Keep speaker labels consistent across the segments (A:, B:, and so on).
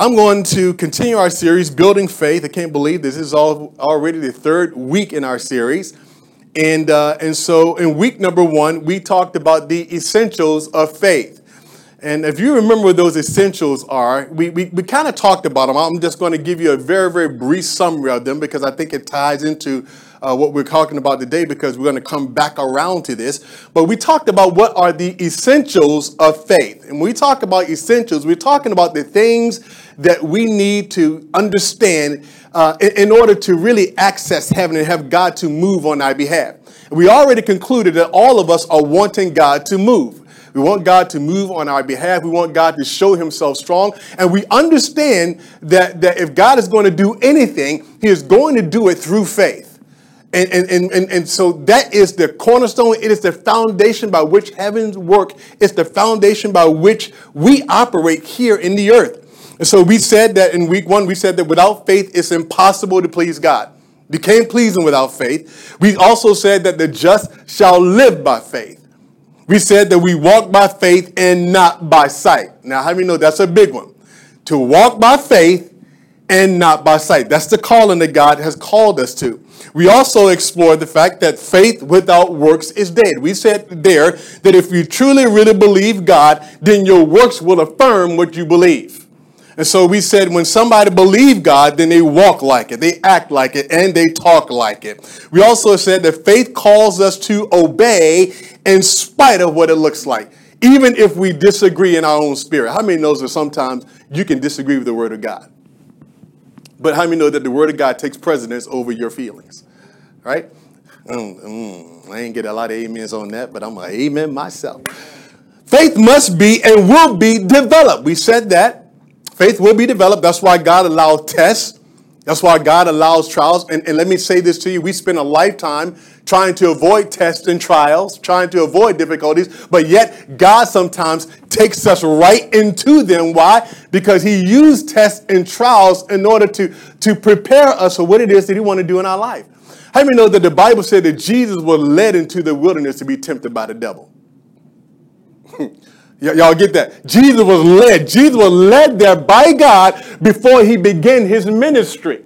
A: I'm going to continue our series, Building Faith. I can't believe this is all, already the third week in our series. And, uh, and so in week number one, we talked about the essentials of faith. And if you remember what those essentials are, we, we, we kind of talked about them. I'm just going to give you a very, very brief summary of them because I think it ties into uh, what we're talking about today because we're going to come back around to this. But we talked about what are the essentials of faith. And when we talk about essentials, we're talking about the things that we need to understand uh, in, in order to really access heaven and have God to move on our behalf. We already concluded that all of us are wanting God to move. We want God to move on our behalf. We want God to show himself strong. And we understand that, that if God is going to do anything, he is going to do it through faith. And, and, and, and so that is the cornerstone. It is the foundation by which heavens work. It's the foundation by which we operate here in the earth. And so we said that in week one, we said that without faith, it's impossible to please God. You can't please Him without faith. We also said that the just shall live by faith. We said that we walk by faith and not by sight. Now, how many know that's a big one? To walk by faith and not by sight. That's the calling that God has called us to. We also explored the fact that faith without works is dead. We said there that if you truly, really believe God, then your works will affirm what you believe. And so we said when somebody believe God, then they walk like it, they act like it, and they talk like it. We also said that faith calls us to obey in spite of what it looks like, even if we disagree in our own spirit. How many knows that sometimes you can disagree with the word of God? But how many know that the word of God takes precedence over your feelings? Right? Mm, mm, I ain't get a lot of amens on that, but I'm an amen myself. Faith must be and will be developed. We said that. Faith will be developed. That's why God allows tests. That's why God allows trials. And, and let me say this to you we spend a lifetime trying to avoid tests and trials, trying to avoid difficulties, but yet God sometimes takes us right into them. Why? Because He used tests and trials in order to, to prepare us for what it is that He want to do in our life. How many know that the Bible said that Jesus was led into the wilderness to be tempted by the devil? Y- y'all get that? Jesus was led. Jesus was led there by God before he began his ministry.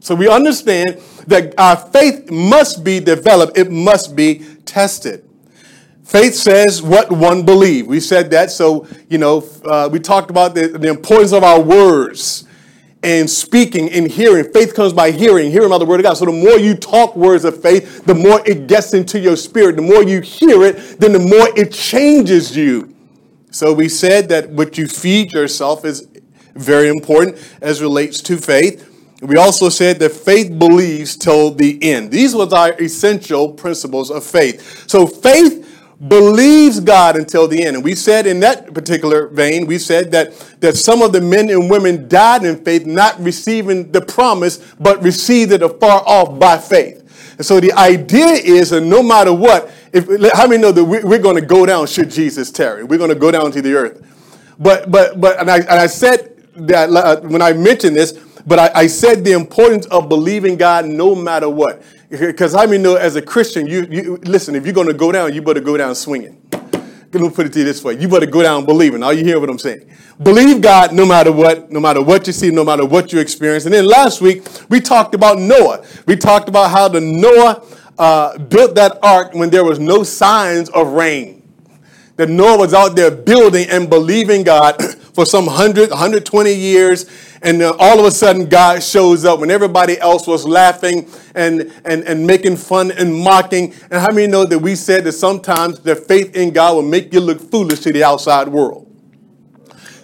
A: So we understand that our faith must be developed, it must be tested. Faith says what one believes. We said that. So, you know, uh, we talked about the, the importance of our words and speaking and hearing. Faith comes by hearing, hearing by the word of God. So the more you talk words of faith, the more it gets into your spirit. The more you hear it, then the more it changes you. So we said that what you feed yourself is very important as relates to faith. We also said that faith believes till the end. These was our essential principles of faith. So faith believes God until the end. And we said in that particular vein, we said that, that some of the men and women died in faith, not receiving the promise, but received it afar off by faith. And so the idea is that no matter what, if, how many know that we're going to go down should Jesus tarry? We're going to go down to the earth. But, but, but, and I, and I said that uh, when I mentioned this, but I, I, said the importance of believing God no matter what. Because I mean, know as a Christian, you, you listen, if you're going to go down, you better go down swinging. Let me put it to you this way. You better go down believing. Are you hear what I'm saying? Believe God no matter what, no matter what you see, no matter what you experience. And then last week, we talked about Noah. We talked about how the Noah uh, built that ark when there was no signs of rain. That Noah was out there building and believing God for some 100, 120 years. And uh, all of a sudden, God shows up when everybody else was laughing and, and, and making fun and mocking. And how many know that we said that sometimes the faith in God will make you look foolish to the outside world?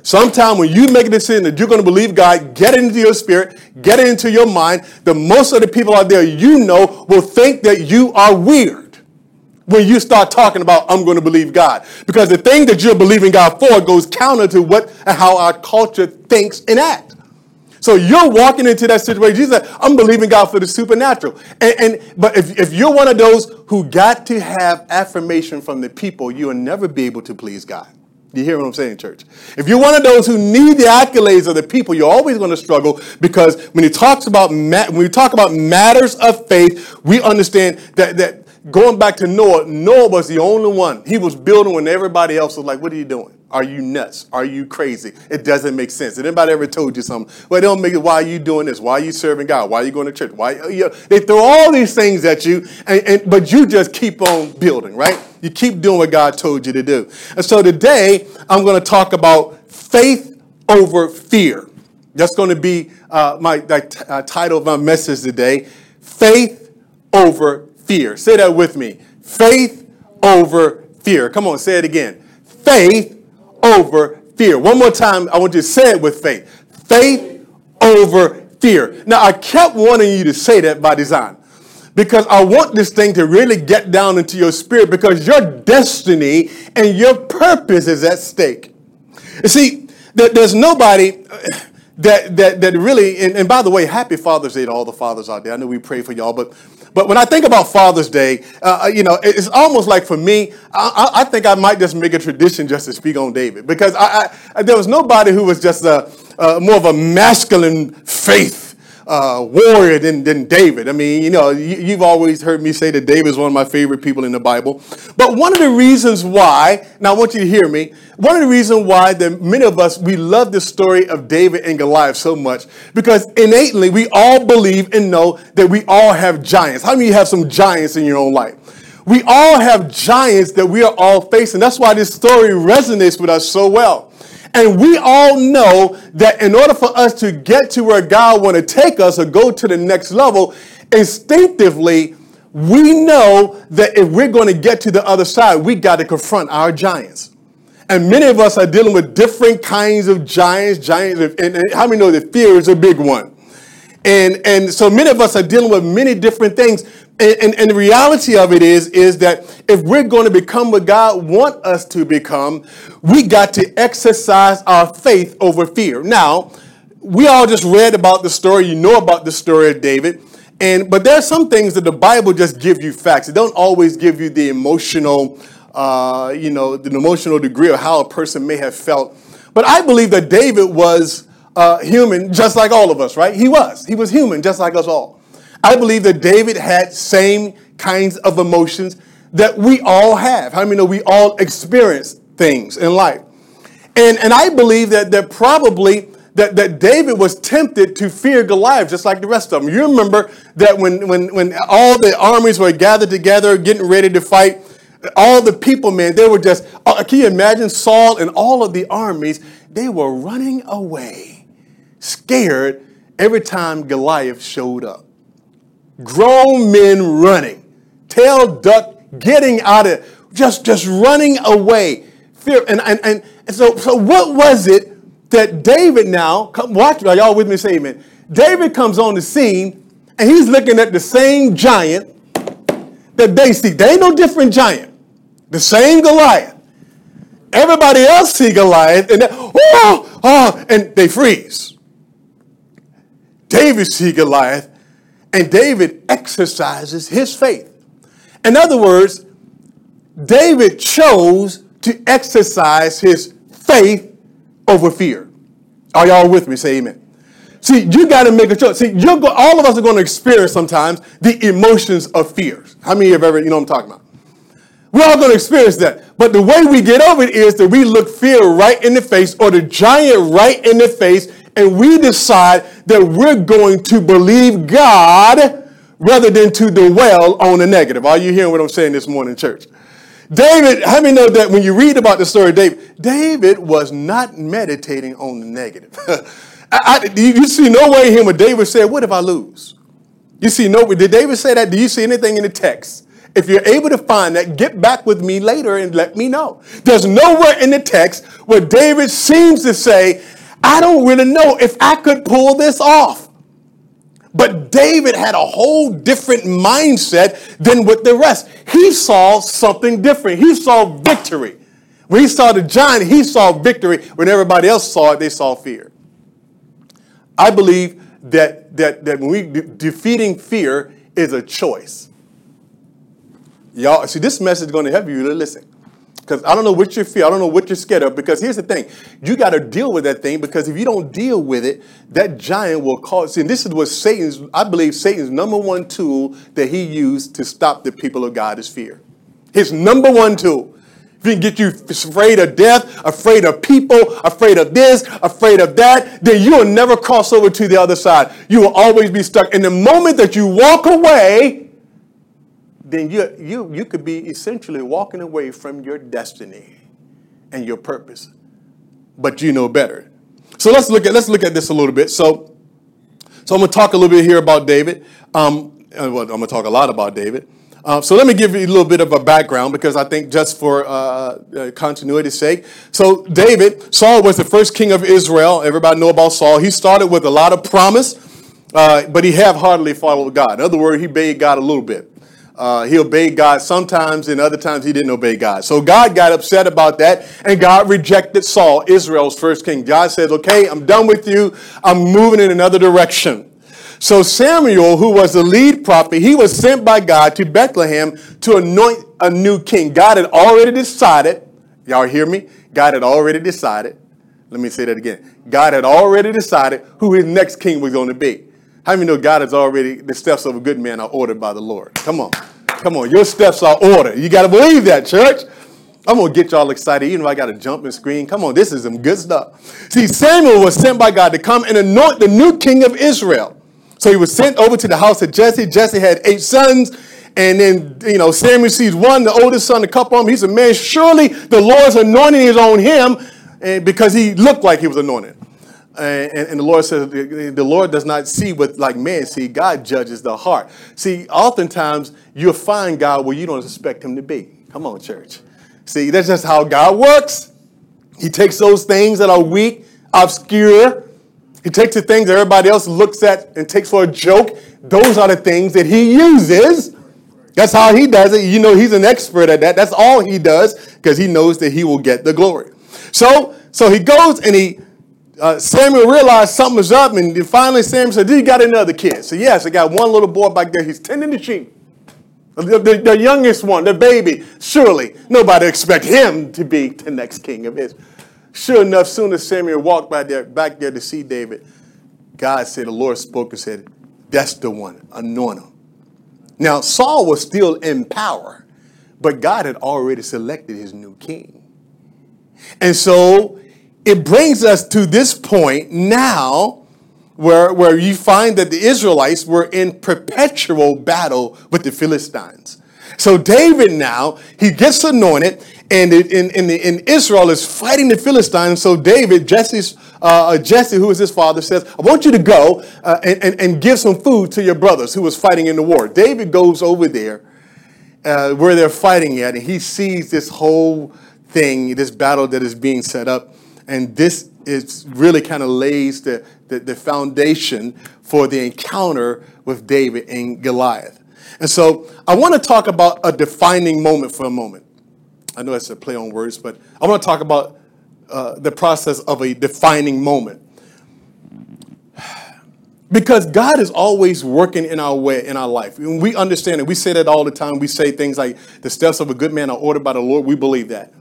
A: Sometime when you make a decision that you're going to believe God, get into your spirit, get into your mind, the most of the people out there you know will think that you are weird when you start talking about I'm going to believe God. Because the thing that you're believing God for goes counter to what and how our culture thinks and acts. So you're walking into that situation. You said, I'm believing God for the supernatural. And, and but if, if you're one of those who got to have affirmation from the people, you will never be able to please God. You hear what I'm saying, church? If you're one of those who need the accolades of the people, you're always going to struggle because when he talks about when we talk about matters of faith, we understand that that going back to Noah, Noah was the only one. He was building when everybody else was like, What are you doing? Are you nuts? Are you crazy? It doesn't make sense. Did anybody ever told you something? Well, they don't make it. Why are you doing this? Why are you serving God? Why are you going to church? Why you know, they throw all these things at you, and, and, but you just keep on building, right? You keep doing what God told you to do. And so today I'm going to talk about faith over fear. That's going to be uh, my uh, title of my message today: faith over fear. Say that with me. Faith over fear. Come on, say it again. Faith over fear. One more time, I want you to say it with faith. Faith over fear. Now, I kept wanting you to say that by design because I want this thing to really get down into your spirit because your destiny and your purpose is at stake. You see, there's nobody uh, that, that, that really, and, and by the way, happy Father's Day to all the fathers out there. I know we pray for y'all, but but when I think about Father's Day, uh, uh, you know, it's almost like for me, I, I, think I might just make a tradition just to speak on David because I, I there was nobody who was just a, a more of a masculine faith uh, warrior than, than David. I mean, you know, you, have always heard me say that David is one of my favorite people in the Bible. But one of the reasons why, now I want you to hear me, one of the reasons why that many of us, we love the story of David and Goliath so much, because innately we all believe and know that we all have giants. How many of you have some giants in your own life? We all have giants that we are all facing. That's why this story resonates with us so well. And we all know that in order for us to get to where God want to take us or go to the next level, instinctively, we know that if we're going to get to the other side, we got to confront our giants. And many of us are dealing with different kinds of giants, giants, and, how many know that fear is a big one? And, and so many of us are dealing with many different things. And, and, and, the reality of it is, is that if we're going to become what God wants us to become, we got to exercise our faith over fear. Now, we all just read about the story. You know about the story of David. And, but there are some things that the Bible just give you facts. It don't always give you the emotional, uh, you know, the emotional degree of how a person may have felt. But I believe that David was uh, human just like all of us, right? He was. He was human just like us all. I believe that David had same kinds of emotions that we all have. How many know we all experience things in life? And, and I believe that, that probably that, that David was tempted to fear Goliath just like the rest of them. You remember that when, when, when all the armies were gathered together, getting ready to fight, all the people, man, they were just, uh, can you imagine Saul and all of the armies? They were running away, scared every time Goliath showed up grown men running, tail duck, getting out of, just, just running away. Fear. And, and, and so, so what was it that David now, come watch, are y'all with me? Say amen. David comes on the scene and he's looking at the same giant that they see. They ain't no different giant. The same Goliath. Everybody else see Goliath and they, oh, oh, and they freeze. David see Goliath and David exercises his faith. In other words, David chose to exercise his faith over fear. Are y'all with me? Say amen. See, you got to make a choice. See, you're go- all of us are going to experience sometimes the emotions of fear. How many have ever, you know what I'm talking about? We're all going to experience that. But the way we get over it is that we look fear right in the face or the giant right in the face and we decide that we're going to believe God rather than to dwell on the negative. Are you hearing what I'm saying this morning, church? David, how many know that when you read about the story of David, David was not meditating on the negative. I, I, you see no way in him where David said, What if I lose? You see no did David say that? Do you see anything in the text? If you're able to find that, get back with me later and let me know. There's nowhere in the text where David seems to say, I don't really know if I could pull this off. But David had a whole different mindset than with the rest. He saw something different. He saw victory. When he saw the giant, he saw victory. When everybody else saw it, they saw fear. I believe that, that, that when we de- defeating fear is a choice. Y'all, see, this message is going to help you to listen. Because I don't know what you feel. I don't know what you're scared of. Because here's the thing you got to deal with that thing. Because if you don't deal with it, that giant will cause. And this is what Satan's, I believe, Satan's number one tool that he used to stop the people of God is fear. His number one tool. If he can get you afraid of death, afraid of people, afraid of this, afraid of that, then you will never cross over to the other side. You will always be stuck. And the moment that you walk away, then you, you, you could be essentially walking away from your destiny and your purpose. But you know better. So let's look at let's look at this a little bit. So, so I'm going to talk a little bit here about David. Um, well, I'm going to talk a lot about David. Uh, so let me give you a little bit of a background because I think just for uh, uh, continuity's sake. So David, Saul was the first king of Israel. Everybody know about Saul. He started with a lot of promise, uh, but he have hardly followed God. In other words, he obeyed God a little bit. Uh, he obeyed God sometimes, and other times he didn't obey God. So God got upset about that, and God rejected Saul, Israel's first king. God says, "Okay, I'm done with you. I'm moving in another direction." So Samuel, who was the lead prophet, he was sent by God to Bethlehem to anoint a new king. God had already decided, y'all hear me? God had already decided. Let me say that again. God had already decided who his next king was going to be. How many know God has already, the steps of a good man are ordered by the Lord? Come on. Come on. Your steps are ordered. You got to believe that, church. I'm going to get y'all excited, even if I got to jump and scream. Come on, this is some good stuff. See, Samuel was sent by God to come and anoint the new king of Israel. So he was sent over to the house of Jesse. Jesse had eight sons. And then, you know, Samuel sees one, the oldest son, a cup of him. He said, man, surely the Lord's anointing is on him and because he looked like he was anointed. And, and, the Lord says, the Lord does not see what like man see. God judges the heart. See, oftentimes you'll find God where you don't expect him to be. Come on, church. See, that's just how God works. He takes those things that are weak, obscure, he takes the things that everybody else looks at and takes for a joke. Those are the things that he uses. That's how he does it. You know, he's an expert at that. That's all he does because he knows that he will get the glory. So, so he goes and he, uh, Samuel realized something was up, and finally Samuel said, "Did you got another kid?" So yes, I got one little boy back there. He's tending the sheep. The, the, the youngest one, the baby. Surely nobody expect him to be the next king of Israel. Sure enough, soon as Samuel walked by there, back there to see David, God said, the Lord spoke and said, That's the one, anoint him. Now, Saul was still in power, but God had already selected his new king. And so it brings us to this point now where, where you find that the Israelites were in perpetual battle with the Philistines. So David now, he gets anointed, and in, in, in, Israel is fighting the Philistines. So David, Jesse's, uh, uh, Jesse, who is his father, says, I want you to go uh, and, and, and, give some food to your brothers who was fighting in the war. David goes over there uh, where they're fighting at, and he sees this whole thing, this battle that is being set up. And this is really kind of lays the, the, the foundation for the encounter with David and Goliath. And so I want to talk about a defining moment for a moment. I know that's a play on words, but I want to talk about uh, the process of a defining moment. Because God is always working in our way, in our life. And we understand it. We say that all the time. We say things like, the steps of a good man are ordered by the Lord. We believe that.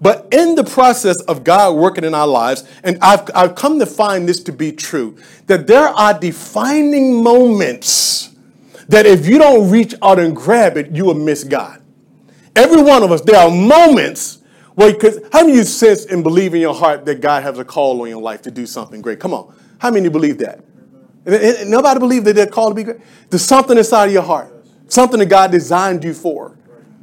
A: But in the process of God working in our lives, and I've, I've come to find this to be true, that there are defining moments that if you don't reach out and grab it, you will miss God. Every one of us, there are moments where, because how many of you sense and believe in your heart that God has a call on your life to do something great? Come on. How many believe that? Nobody believe that they're called to be great? There's something inside of your heart, something that God designed you for.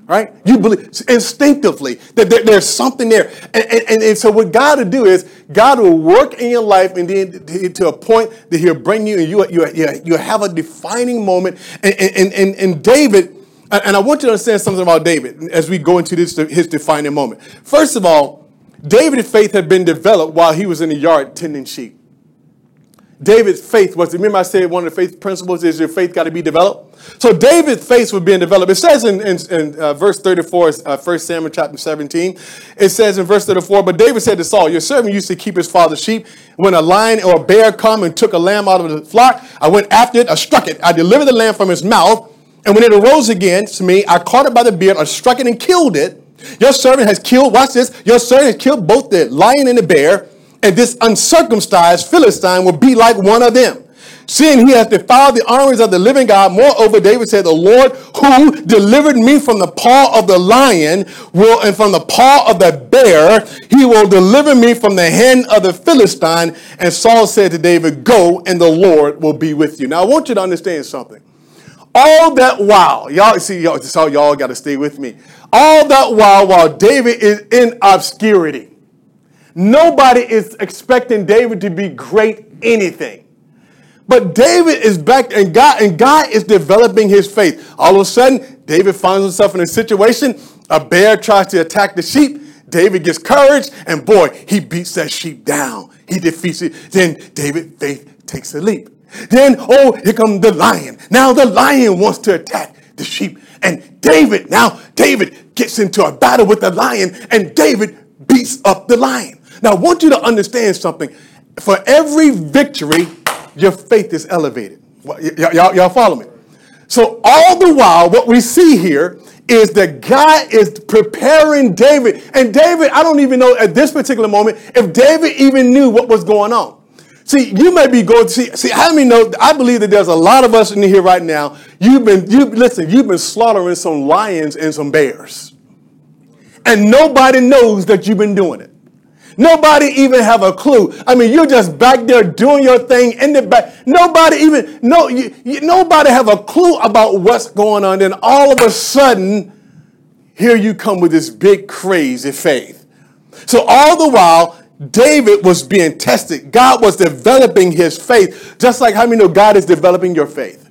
A: Right? You believe instinctively that there, there's something there. And, and, and, so, what God will do is, God will work in your life and then to a point that He'll bring you and you, you, you, have a defining moment. And, and, and, and David, and I want you to understand something about David as we go into this his defining moment. First of all, David's faith had been developed while he was in the yard tending sheep. David's faith was, remember I said one of the faith principles is your faith got to be developed? So David's faith was being developed. It says in, in, in uh, verse 34, uh, 1 Samuel chapter 17, it says in verse 34, But David said to Saul, Your servant used to keep his father's sheep. When a lion or a bear come and took a lamb out of the flock, I went after it, I struck it. I delivered the lamb from his mouth, and when it arose against me, I caught it by the beard, I struck it and killed it. Your servant has killed, watch this, your servant has killed both the lion and the bear, and this uncircumcised Philistine will be like one of them. Seeing he has defiled the armies of the living God, moreover, David said, The Lord who delivered me from the paw of the lion will, and from the paw of the bear, he will deliver me from the hand of the Philistine. And Saul said to David, Go, and the Lord will be with you. Now, I want you to understand something. All that while, y'all see, y'all, y'all got to stay with me. All that while, while David is in obscurity, nobody is expecting David to be great anything. But David is back and God and God is developing his faith. All of a sudden, David finds himself in a situation. A bear tries to attack the sheep. David gets courage, and boy, he beats that sheep down. He defeats it. Then David faith takes a leap. Then, oh, here comes the lion. Now the lion wants to attack the sheep. And David, now David gets into a battle with the lion, and David beats up the lion. Now, I want you to understand something. For every victory, your faith is elevated. Y'all, y'all follow me? So, all the while, what we see here is that God is preparing David. And David, I don't even know at this particular moment if David even knew what was going on. See, you may be going. See, see. How many know? I believe that there's a lot of us in here right now. You've been, you listen. You've been slaughtering some lions and some bears, and nobody knows that you've been doing it. Nobody even have a clue. I mean, you're just back there doing your thing in the back. Nobody even no. You, you, nobody have a clue about what's going on. Then all of a sudden, here you come with this big crazy faith. So all the while, David was being tested. God was developing his faith, just like how many know God is developing your faith.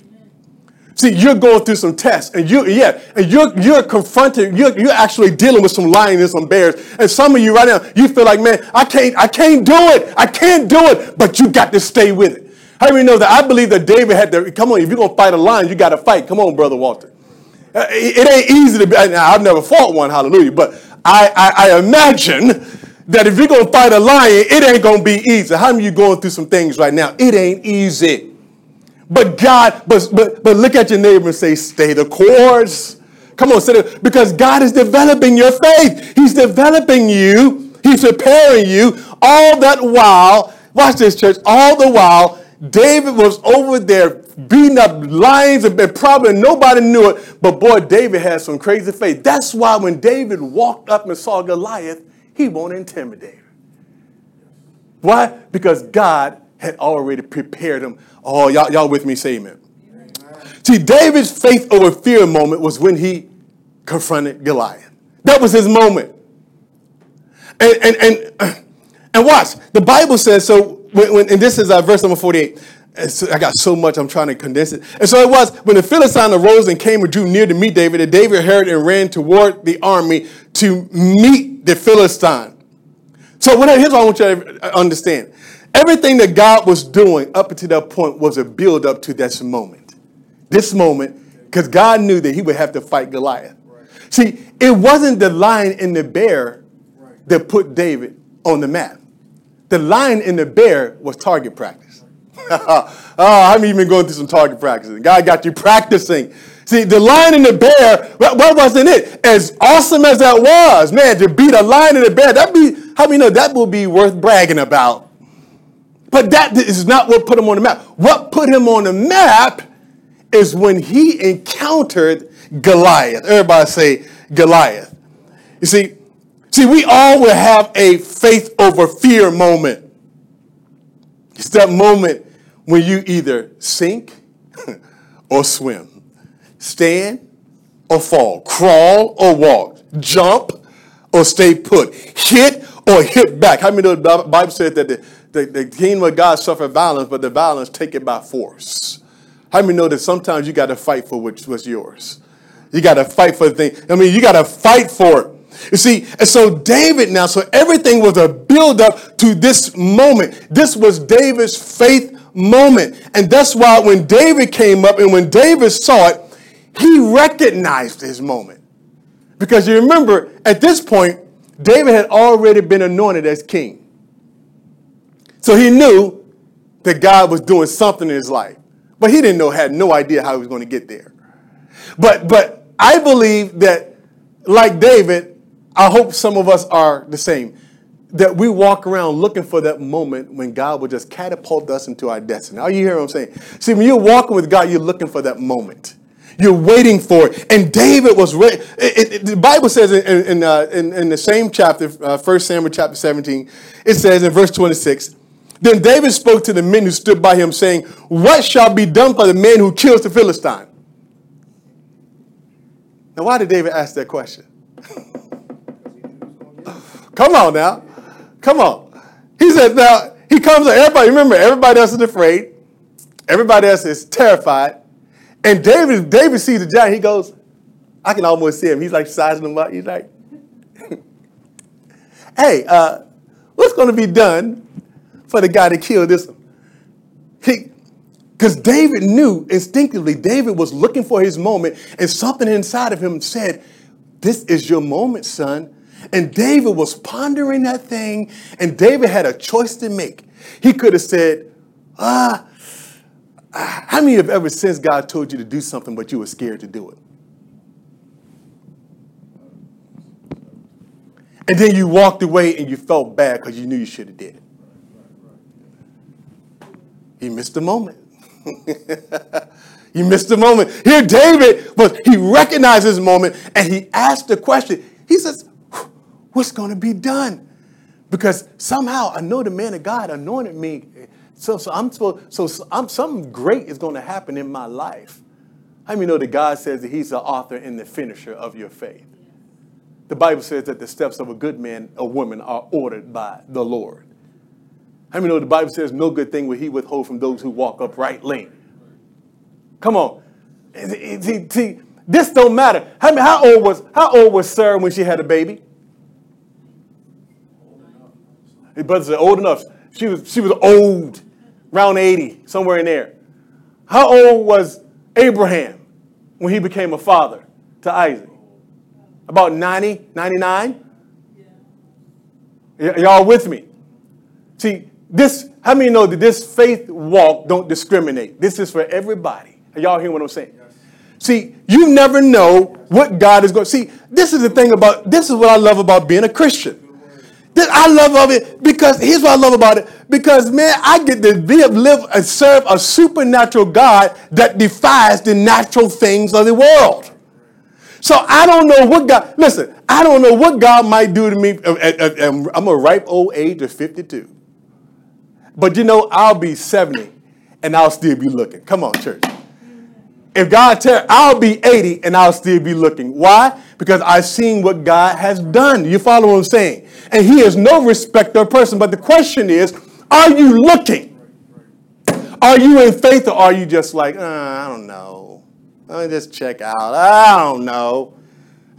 A: See, you're going through some tests, and you, yeah, and you're you're confronting, you're, you're actually dealing with some lions and some bears. And some of you right now, you feel like, man, I can't, I can't do it, I can't do it, but you got to stay with it. How do you know that? I believe that David had to come on. If you're gonna fight a lion, you got to fight. Come on, brother Walter. Uh, it, it, ain't easy to be. I've never fought one, hallelujah. But I, I, I imagine that if you're gonna fight a lion, it ain't gonna be easy. How many of you going through some things right now? It ain't easy. But God, but, but, but look at your neighbor and say, stay the course. Come on, sit it. Because God is developing your faith. He's developing you. He's preparing you. All that while, watch this, church, all the while, David was over there beating up lions and probably nobody knew it. But boy, David had some crazy faith. That's why when David walked up and saw Goliath, he won't intimidate. Why? Because God had already prepared him. Oh, y'all, y'all with me? Say amen. amen. See, David's faith over fear moment was when he confronted Goliath. That was his moment. And, and, and, and watch, the Bible says, so, when, when, and this is uh, verse number 48. So I got so much, I'm trying to condense it. And so it was when the Philistine arose and came and drew near to meet David, and David heard and ran toward the army to meet the Philistine. So what, here's what I want you to understand. Everything that God was doing up until that point was a build up to this moment. This moment, because God knew that he would have to fight Goliath. Right. See, it wasn't the lion and the bear right. that put David on the map. The lion and the bear was target practice. oh, I'm even going through some target practicing. God got you practicing. See, the lion and the bear, what wasn't it? As awesome as that was, man, to beat a lion and a bear, that be, how many know that will be worth bragging about? But that is not what put him on the map. What put him on the map is when he encountered Goliath. Everybody say Goliath. You see, see, we all will have a faith over fear moment. It's that moment when you either sink or swim, stand or fall, crawl or walk, jump or stay put, hit or hit back. How many of the Bible said that the the, the kingdom of God suffer violence, but the violence take it by force. How many know that sometimes you got to fight for what's, what's yours? You got to fight for the thing. I mean, you got to fight for it. You see, and so David now, so everything was a build up to this moment. This was David's faith moment. And that's why when David came up and when David saw it, he recognized his moment. Because you remember, at this point, David had already been anointed as king. So he knew that God was doing something in his life. But he didn't know, had no idea how he was going to get there. But but I believe that, like David, I hope some of us are the same. That we walk around looking for that moment when God will just catapult us into our destiny. Are you hearing what I'm saying? See, when you're walking with God, you're looking for that moment. You're waiting for it. And David was ready. The Bible says in, in, uh, in, in, the same chapter, uh, 1 Samuel chapter 17, it says in verse 26, Then David spoke to the men who stood by him, saying, What shall be done for the man who kills the Philistine? Now, why did David ask that question? Come on now. Come on. He said, now, he comes, everybody, remember, everybody else is afraid. Everybody else is terrified. And David, David sees the giant. He goes, I can almost see him. He's like sizing him up. He's like, hey, uh, what's going to be done for the guy that killed this one? Because David knew instinctively, David was looking for his moment, and something inside of him said, This is your moment, son. And David was pondering that thing, and David had a choice to make. He could have said, Ah, how many have ever since God told you to do something, but you were scared to do it? And then you walked away and you felt bad because you knew you should have did it. He missed the moment. he missed the moment. Here, David but he recognized his moment and he asked the question. He says, what's going to be done? Because somehow I know the man of God anointed me. So, so I'm supposed, so I'm, something great is going to happen in my life. How many know that God says that He's the author and the finisher of your faith? The Bible says that the steps of a good man or woman are ordered by the Lord. How many know the Bible says no good thing will He withhold from those who walk uprightly? Come on. See, this don't matter. How, how, old was, how old was Sarah when she had a baby? His brother said, old enough. She was, she was old, around 80, somewhere in there. How old was Abraham when he became a father to Isaac? About 90, 99? Y- y'all with me? See, this, how many know that this faith walk don't discriminate? This is for everybody. Are y'all hear what I'm saying? Yes. See, you never know what God is going to see. This is the thing about this is what I love about being a Christian. That I love of it because here's what I love about it. Because man, I get to live, live and serve a supernatural God that defies the natural things of the world. So I don't know what God. Listen, I don't know what God might do to me. Uh, uh, uh, I'm a ripe old age of 52. But you know, I'll be 70 and I'll still be looking. Come on, church. If God tell, I'll be 80 and I'll still be looking. Why? Because I've seen what God has done. You follow what I'm saying? And He is no respecter of person. But the question is, are you looking? Are you in faith or are you just like, uh, I don't know. Let me just check out. I don't know.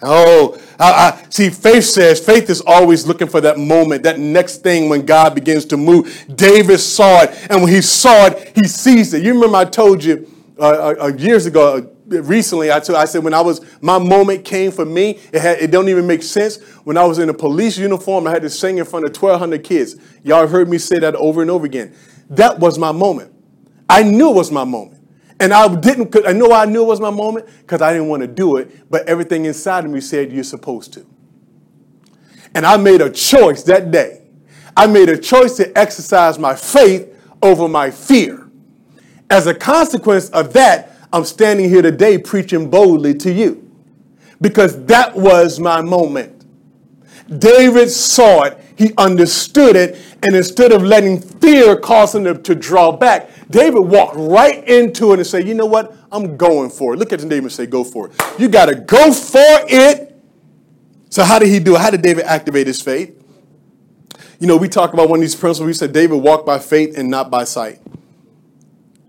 A: Oh, I, I, see, faith says, faith is always looking for that moment, that next thing when God begins to move. David saw it, and when he saw it, he sees it. You remember I told you uh, uh, uh years ago, uh, recently, I, told, I said when I was, my moment came for me, it, had, it don't even make sense. When I was in a police uniform, I had to sing in front of 1,200 kids. Y'all heard me say that over and over again. That was my moment. I knew it was my moment. And I didn't, I know I knew it was my moment because I didn't want to do it, but everything inside of me said you're supposed to. And I made a choice that day. I made a choice to exercise my faith over my fear. As a consequence of that, I'm standing here today preaching boldly to you because that was my moment. David saw it, he understood it, and instead of letting fear cause him to, draw back, David walked right into it and said, You know what? I'm going for it. Look at the neighbor and say, Go for it. You got to go for it. So, how did he do it? How did David activate his faith? You know, we talk about one of these principles. We said David walked by faith and not by sight.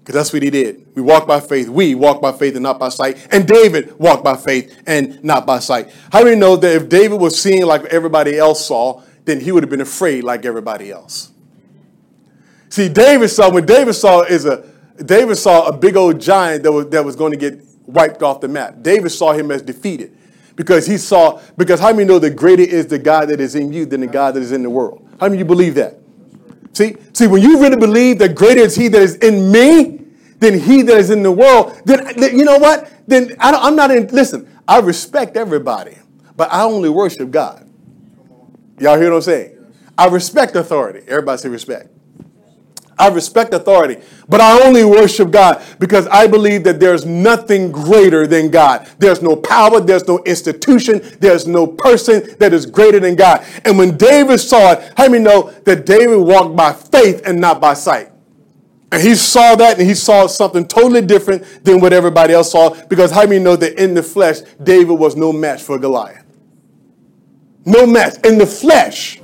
A: Because that's what he did. We walk by faith. We walk by faith and not by sight. And David walked by faith and not by sight. How do we know that if David was seeing like everybody else saw, then he would have been afraid like everybody else? See, David saw when David saw is a David saw a big old giant that was that was going to get wiped off the map. David saw him as defeated because he saw because how many know that greater is the God that is in you than the God that is in the world? How many you believe that? See, see, when you really believe that greater is He that is in me than He that is in the world, then, then you know what? Then I am not in. Listen, I respect everybody, but I only worship God. Y'all hear what I'm saying? I respect authority. Everybody say respect. I respect authority, but I only worship God because I believe that there's nothing greater than God. There's no power, there's no institution, there's no person that is greater than God. And when David saw it, how many know that David walked by faith and not by sight? And he saw that and he saw something totally different than what everybody else saw because how many know that in the flesh, David was no match for Goliath? No match. In the flesh,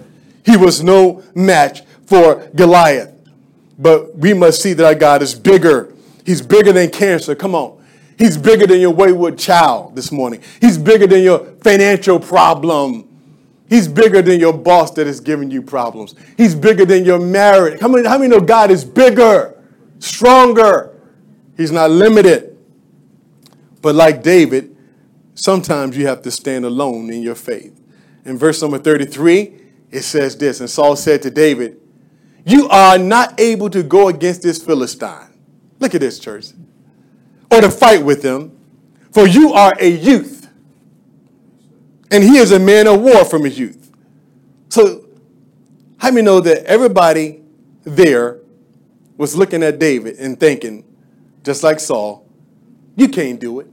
A: he was no match for Goliath. But we must see that our God is bigger. He's bigger than cancer. Come on. He's bigger than your wayward child this morning. He's bigger than your financial problem. He's bigger than your boss that is giving you problems. He's bigger than your marriage. How many, how many know God is bigger, stronger? He's not limited. But like David, sometimes you have to stand alone in your faith. In verse number 33, it says this And Saul said to David, you are not able to go against this Philistine. Look at this, church. Or to fight with him, for you are a youth. And he is a man of war from his youth. So, how many know that everybody there was looking at David and thinking, just like Saul, you can't do it.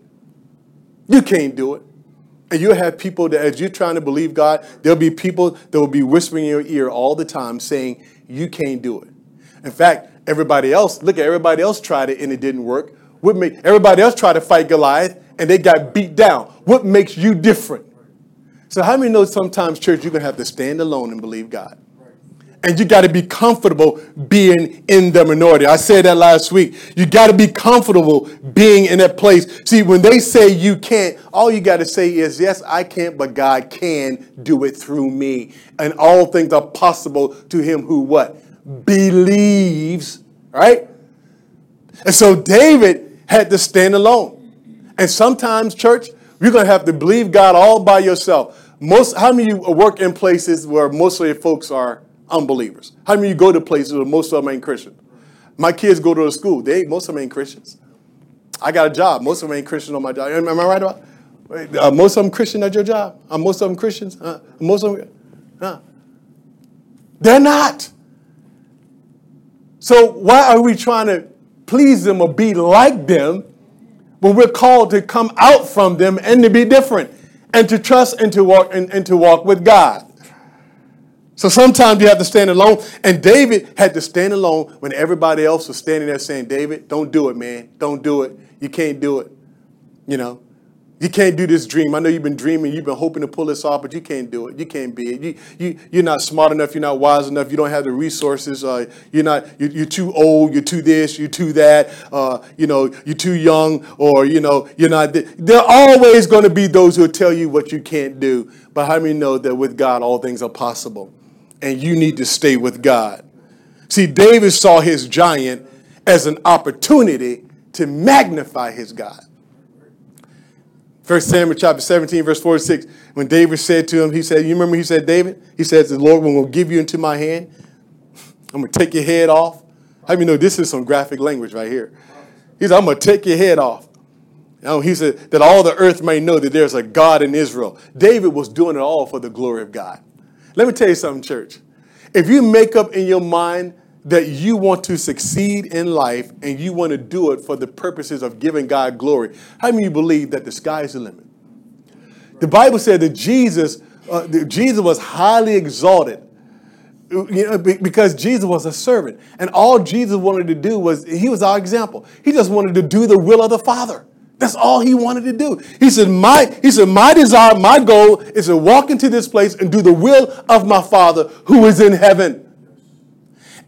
A: You can't do it. And you'll have people that, as you're trying to believe God, there'll be people that will be whispering in your ear all the time saying, You can't do it. In fact, everybody else, look at everybody else tried it and it didn't work. What make, everybody else tried to fight Goliath and they got beat down. What makes you different? So, how many know sometimes, church, you're going to have to stand alone and believe God? And you got to be comfortable being in the minority. I said that last week. You got to be comfortable being in that place. See, when they say you can't, all you got to say is, Yes, I can't, but God can do it through me. And all things are possible to him who what? Believes, right? And so David had to stand alone. And sometimes, church, you're going to have to believe God all by yourself. Most, how many of you work in places where mostly folks are unbelievers? How many of you go to places where most of them ain't Christian? My kids go to a school. They most of them ain't Christians. I got a job. Most of them ain't Christian on my job. Am I right about? Uh, most of them Christian at your job? Are most of them Christians? Uh, most of them? Uh. They're not. So why are we trying to please them or be like them when we're called to come out from them and to be different and to trust and to walk and, and to walk with God? So sometimes you have to stand alone. And David had to stand alone when everybody else was standing there saying, David, don't do it, man. Don't do it. You can't do it. You know, you can't do this dream. I know you've been dreaming, you've been hoping to pull this off, but you can't do it. You can't be it. You, you, you're not smart enough. You're not wise enough. You don't have the resources. Uh, you're not. You're, you're, too old. You're too this. You're too that. Uh, you know, you're too young, or you know, you're not. Th- there are always going to be those who tell you what you can't do. But how many know that with God, all things are possible? And you need to stay with God. See, David saw his giant as an opportunity to magnify his God. First Samuel chapter 17, verse 46, when David said to him, he said, You remember he said, David? He says, The Lord will give you into my hand. I'm gonna take your head off. How do you know this is some graphic language right here? He said, I'm gonna take your head off. Know, he said that all the earth may know that there's a God in Israel. David was doing it all for the glory of God. Let me tell you something, church. If you make up in your mind that you want to succeed in life and you want to do it for the purposes of giving God glory, how many you believe that the sky is the limit? The Bible said that Jesus, uh, that Jesus was highly exalted you know, because Jesus was a servant. And all Jesus wanted to do was, he was our example. He just wanted to do the will of the Father. That's all he wanted to do. He said, my, he said, my desire, my goal is to walk into this place and do the will of my Father who is in heaven.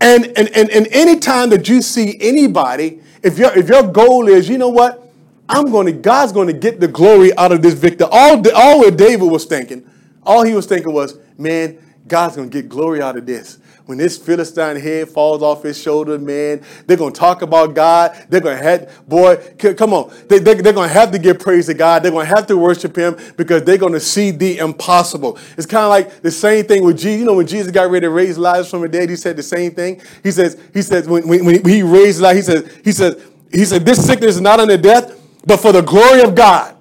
A: And, and, and, and any time that you see anybody, if your, if your goal is, you know what? I'm going to, God's going to get the glory out of this victor. All, all David was thinking, all he was thinking was, man, God's going to get glory out of this when this Philistine head falls off his shoulder, man, they're going to talk about God. They're going to have, boy, come on. They, they, they're going to have to give praise to God. They're going to have to worship him because they're going to see the impossible. It's kind of like the same thing with Jesus. You know, when Jesus got ready to raise Lazarus from the dead, he said the same thing. He says, he says, when, when, when he raised Lazarus, he says, he says, he said, this sickness is not unto death, but for the glory of God.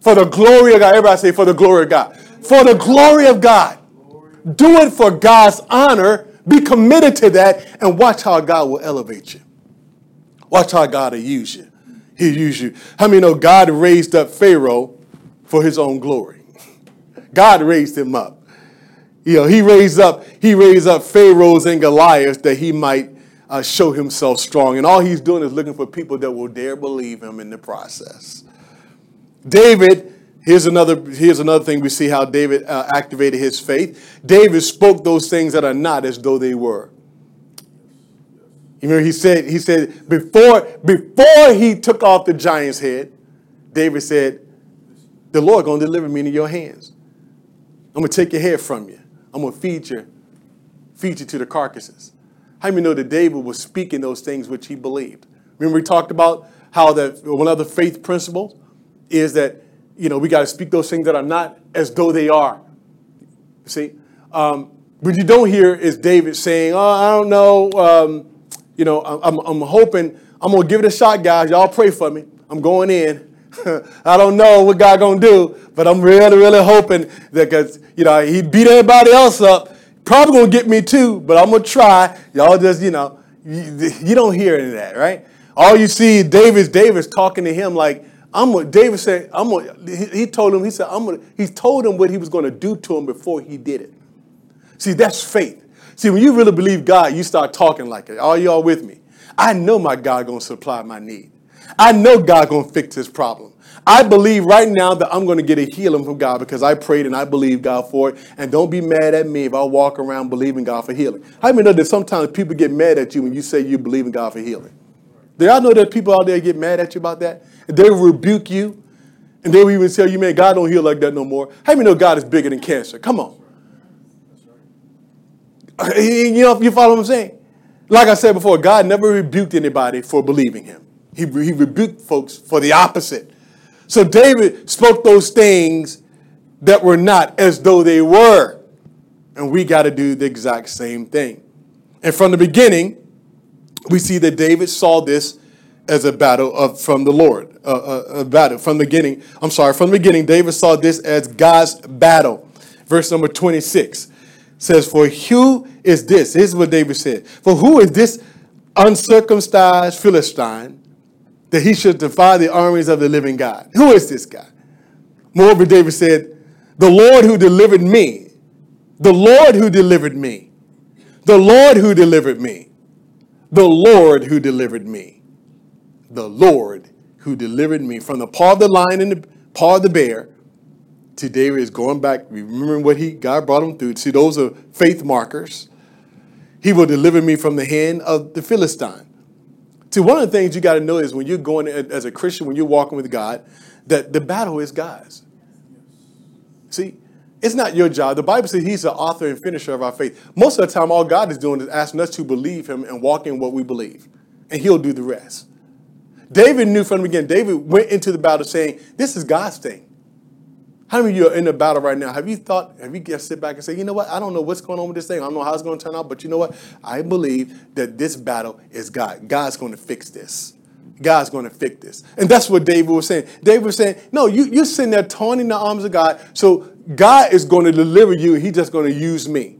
A: For the glory of God. Everybody say, for the glory of God. For the glory of God. do it for God's honor, be committed to that, and watch how God will elevate you. Watch how God will use you. He'll use you. How many know God raised up Pharaoh for his own glory? God raised him up. You know, he raised up, he raised up Pharaohs and Goliaths that he might uh, show himself strong. And all he's doing is looking for people that will dare believe him in the process. David, here's another, here's another thing we see how David uh, activated his faith. David spoke those things that are not as though they were. You remember he said, he said, before, before he took off the giant's head, David said, the Lord gonna deliver me into your hands. I'm gonna take your head from you. I'm gonna feed you, feed you to the carcasses. How many know that David was speaking those things which he believed? Remember we talked about how that one of the faith principles is that you know we got to speak those things that are not as though they are. See, um, what you don't hear is David saying, "Oh, I don't know." Um, you know, I'm, I'm hoping I'm gonna give it a shot, guys. Y'all pray for me. I'm going in. I don't know what God gonna do, but I'm really, really hoping that because you know he beat everybody else up, probably gonna get me too. But I'm gonna try. Y'all just you know you, you don't hear any of that, right? All you see David's David's talking to him like I'm what David said. I'm what he, told him. He said I'm gonna. He told him what he was to do to him before he did it. See, that's faith. See, when you really believe God, you start talking like it. Are y'all with me? I know my God gonna supply my need. I know God gonna fix this problem. I believe right now that I'm to get a healing from God because I prayed and I believe God for it. And don't be mad at me if I walk around believing God for healing. How many know that sometimes people get mad at you when you say you believe in God for healing? Do y'all know that people out there get mad at you about that? They will rebuke you, and they will even tell you, man, God don't heal like that no more. How many know God is bigger than cancer? Come on. Uh, you know, you follow what I'm saying? Like I said before, God never rebuked anybody for believing him. He, he rebuked folks for the opposite. So David spoke those things that were not as though they were. And we got to do the exact same thing. And from the beginning, we see that David saw this as a battle of, from the Lord, uh, a, a battle from the beginning. I'm sorry, from the beginning, David saw this as God's battle. Verse number 26 says, For who is this? This is what David said. For who is this uncircumcised Philistine that he should defy the armies of the living God? Who is this guy? Moreover, David said, The Lord who delivered me, the Lord who delivered me, the Lord who delivered me, the Lord who delivered me, the Lord who delivered me from the paw of the lion and the paw of the bear to David is going back, remembering what he God brought him through. See, those are faith markers. He will deliver me from the hand of the Philistine. See, one of the things you got to know is when you're going as a Christian, when you're walking with God, that the battle is God's. See, it's not your job. The Bible says He's the author and finisher of our faith. Most of the time, all God is doing is asking us to believe Him and walk in what we believe, and He'll do the rest. David knew from the beginning. David went into the battle saying, "This is God's thing." How many of you are in a battle right now? Have you thought, have you just sit back and say, you know what? I don't know what's going on with this thing. I don't know how it's going to turn out, but you know what? I believe that this battle is God. God's going to fix this. God's going to fix this. And that's what David was saying. David was saying, no, you, you're sitting there torn in the arms of God. So God is going to deliver you. He's just going to use me.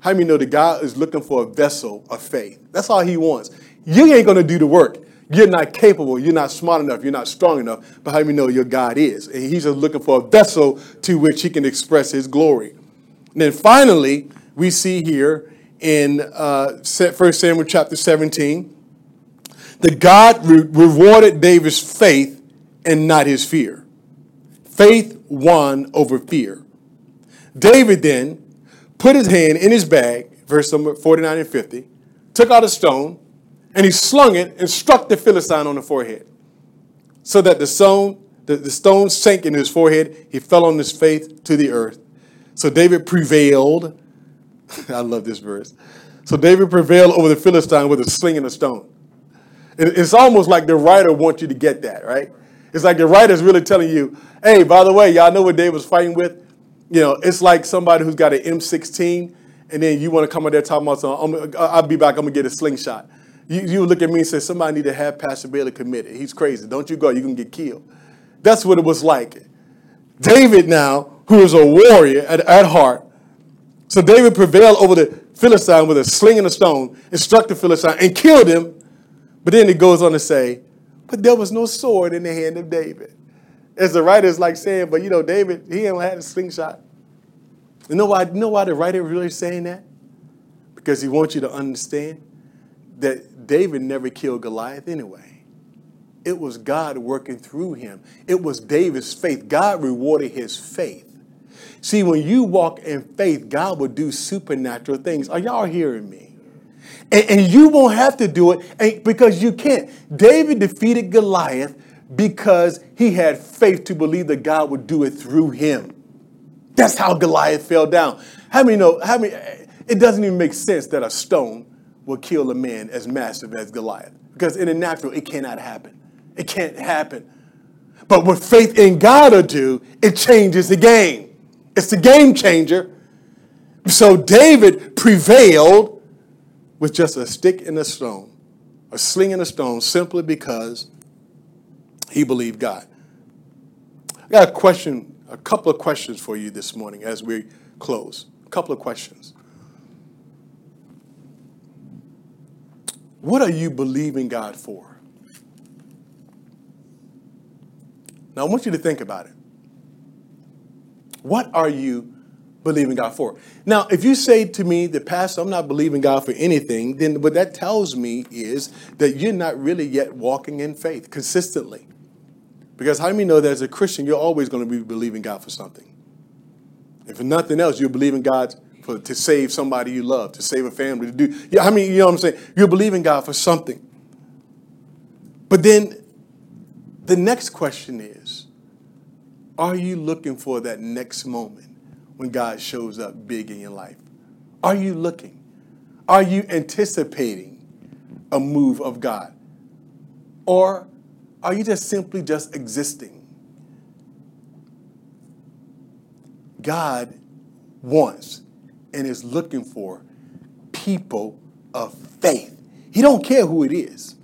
A: How many know that God is looking for a vessel of faith? That's all he wants. You ain't going to do the work. You're not capable. You're not smart enough. You're not strong enough. But how many know your God is? And he's just looking for a vessel to which he can express his glory. And then finally, we see here in uh, 1 Samuel chapter 17 that God re- rewarded David's faith and not his fear. Faith won over fear. David then put his hand in his bag, verse number 49 and 50, took out a stone, and he slung it and struck the Philistine on the forehead, so that the stone, the, the stone sank in his forehead. He fell on his face to the earth. So David prevailed. I love this verse. So David prevailed over the Philistine with a sling and a stone. It's almost like the writer wants you to get that, right? It's like the writer's really telling you, hey, by the way, y'all know what David was fighting with? You know, it's like somebody who's got an M16 and then you want to come out there talking about I'll be back, I'm going to get a slingshot. You, you look at me and say, somebody need to have Pastor Bailey committed. He's crazy. Don't you go, you can get killed. That's what it was like. David now, who is a warrior at, at heart, So David prevailed over the Philistine with a sling and a stone and struck the Philistine and killed him. But then he goes on to say, but there was no sword in the hand of David. As the writer is like saying, but you know, David, he ain't had a slingshot. You know why, you know why the writer really saying that? Because he wants you to understand that David never killed Goliath anyway. It was God working through him. It was David's faith. God rewarded his faith. See, when you walk in faith, God will do supernatural things. Are y'all hearing me? And, and you won't have to do it because you can't. David defeated Goliath because he had faith to believe that God would do it through him. That's how Goliath fell down. How many know? How many? It doesn't even make sense that a stone will kill a man as massive as Goliath because in the natural it cannot happen. It can't happen. But what faith in God will do, it changes the game. It's the game changer. So David prevailed with just a stick and a stone, a sling and a stone, simply because he believed God. I got a question, a couple of questions for you this morning as we close. A couple of questions. What are you believing God for? Now, I want you to think about it. What are you believing God for? Now, if you say to me, the pastor, I'm not believing God for anything, then what that tells me is that you're not really yet walking in faith consistently. Because how many know that as a Christian, you're always going to be believing God for something? If for nothing else, you're believing God for, to save somebody you love, to save a family, to do. Yeah, I mean, you know what I'm saying? You're believing God for something. But then the next question is are you looking for that next moment when God shows up big in your life? Are you looking? Are you anticipating a move of God? Or are you just simply just existing? God wants and is looking for people of faith. He don't care who it is.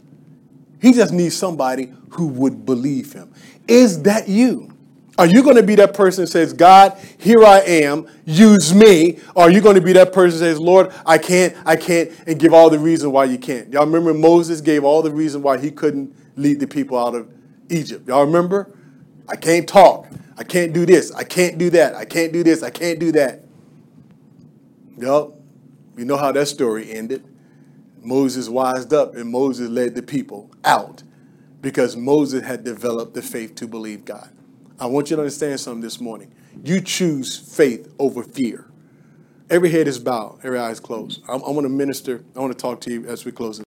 A: He just needs somebody who would believe him. Is that you? Are you going to be that person that says, God, here I am, use me? Or are you going to be that person that says, Lord, I can't, I can't, and give all the reason why you can't? Y'all remember Moses gave all the reason why he couldn't lead the people out of Egypt. Y'all remember? I can't talk. I can't do this. I can't do that. I can't do this. I can't do that. Yep. You know how that story ended. Moses wised up and Moses led the people out because Moses had developed the faith to believe God. I want you to understand something this morning. You choose faith over fear. Every head is bowed, every eye is closed. I, I want to minister, I want to talk to you as we close.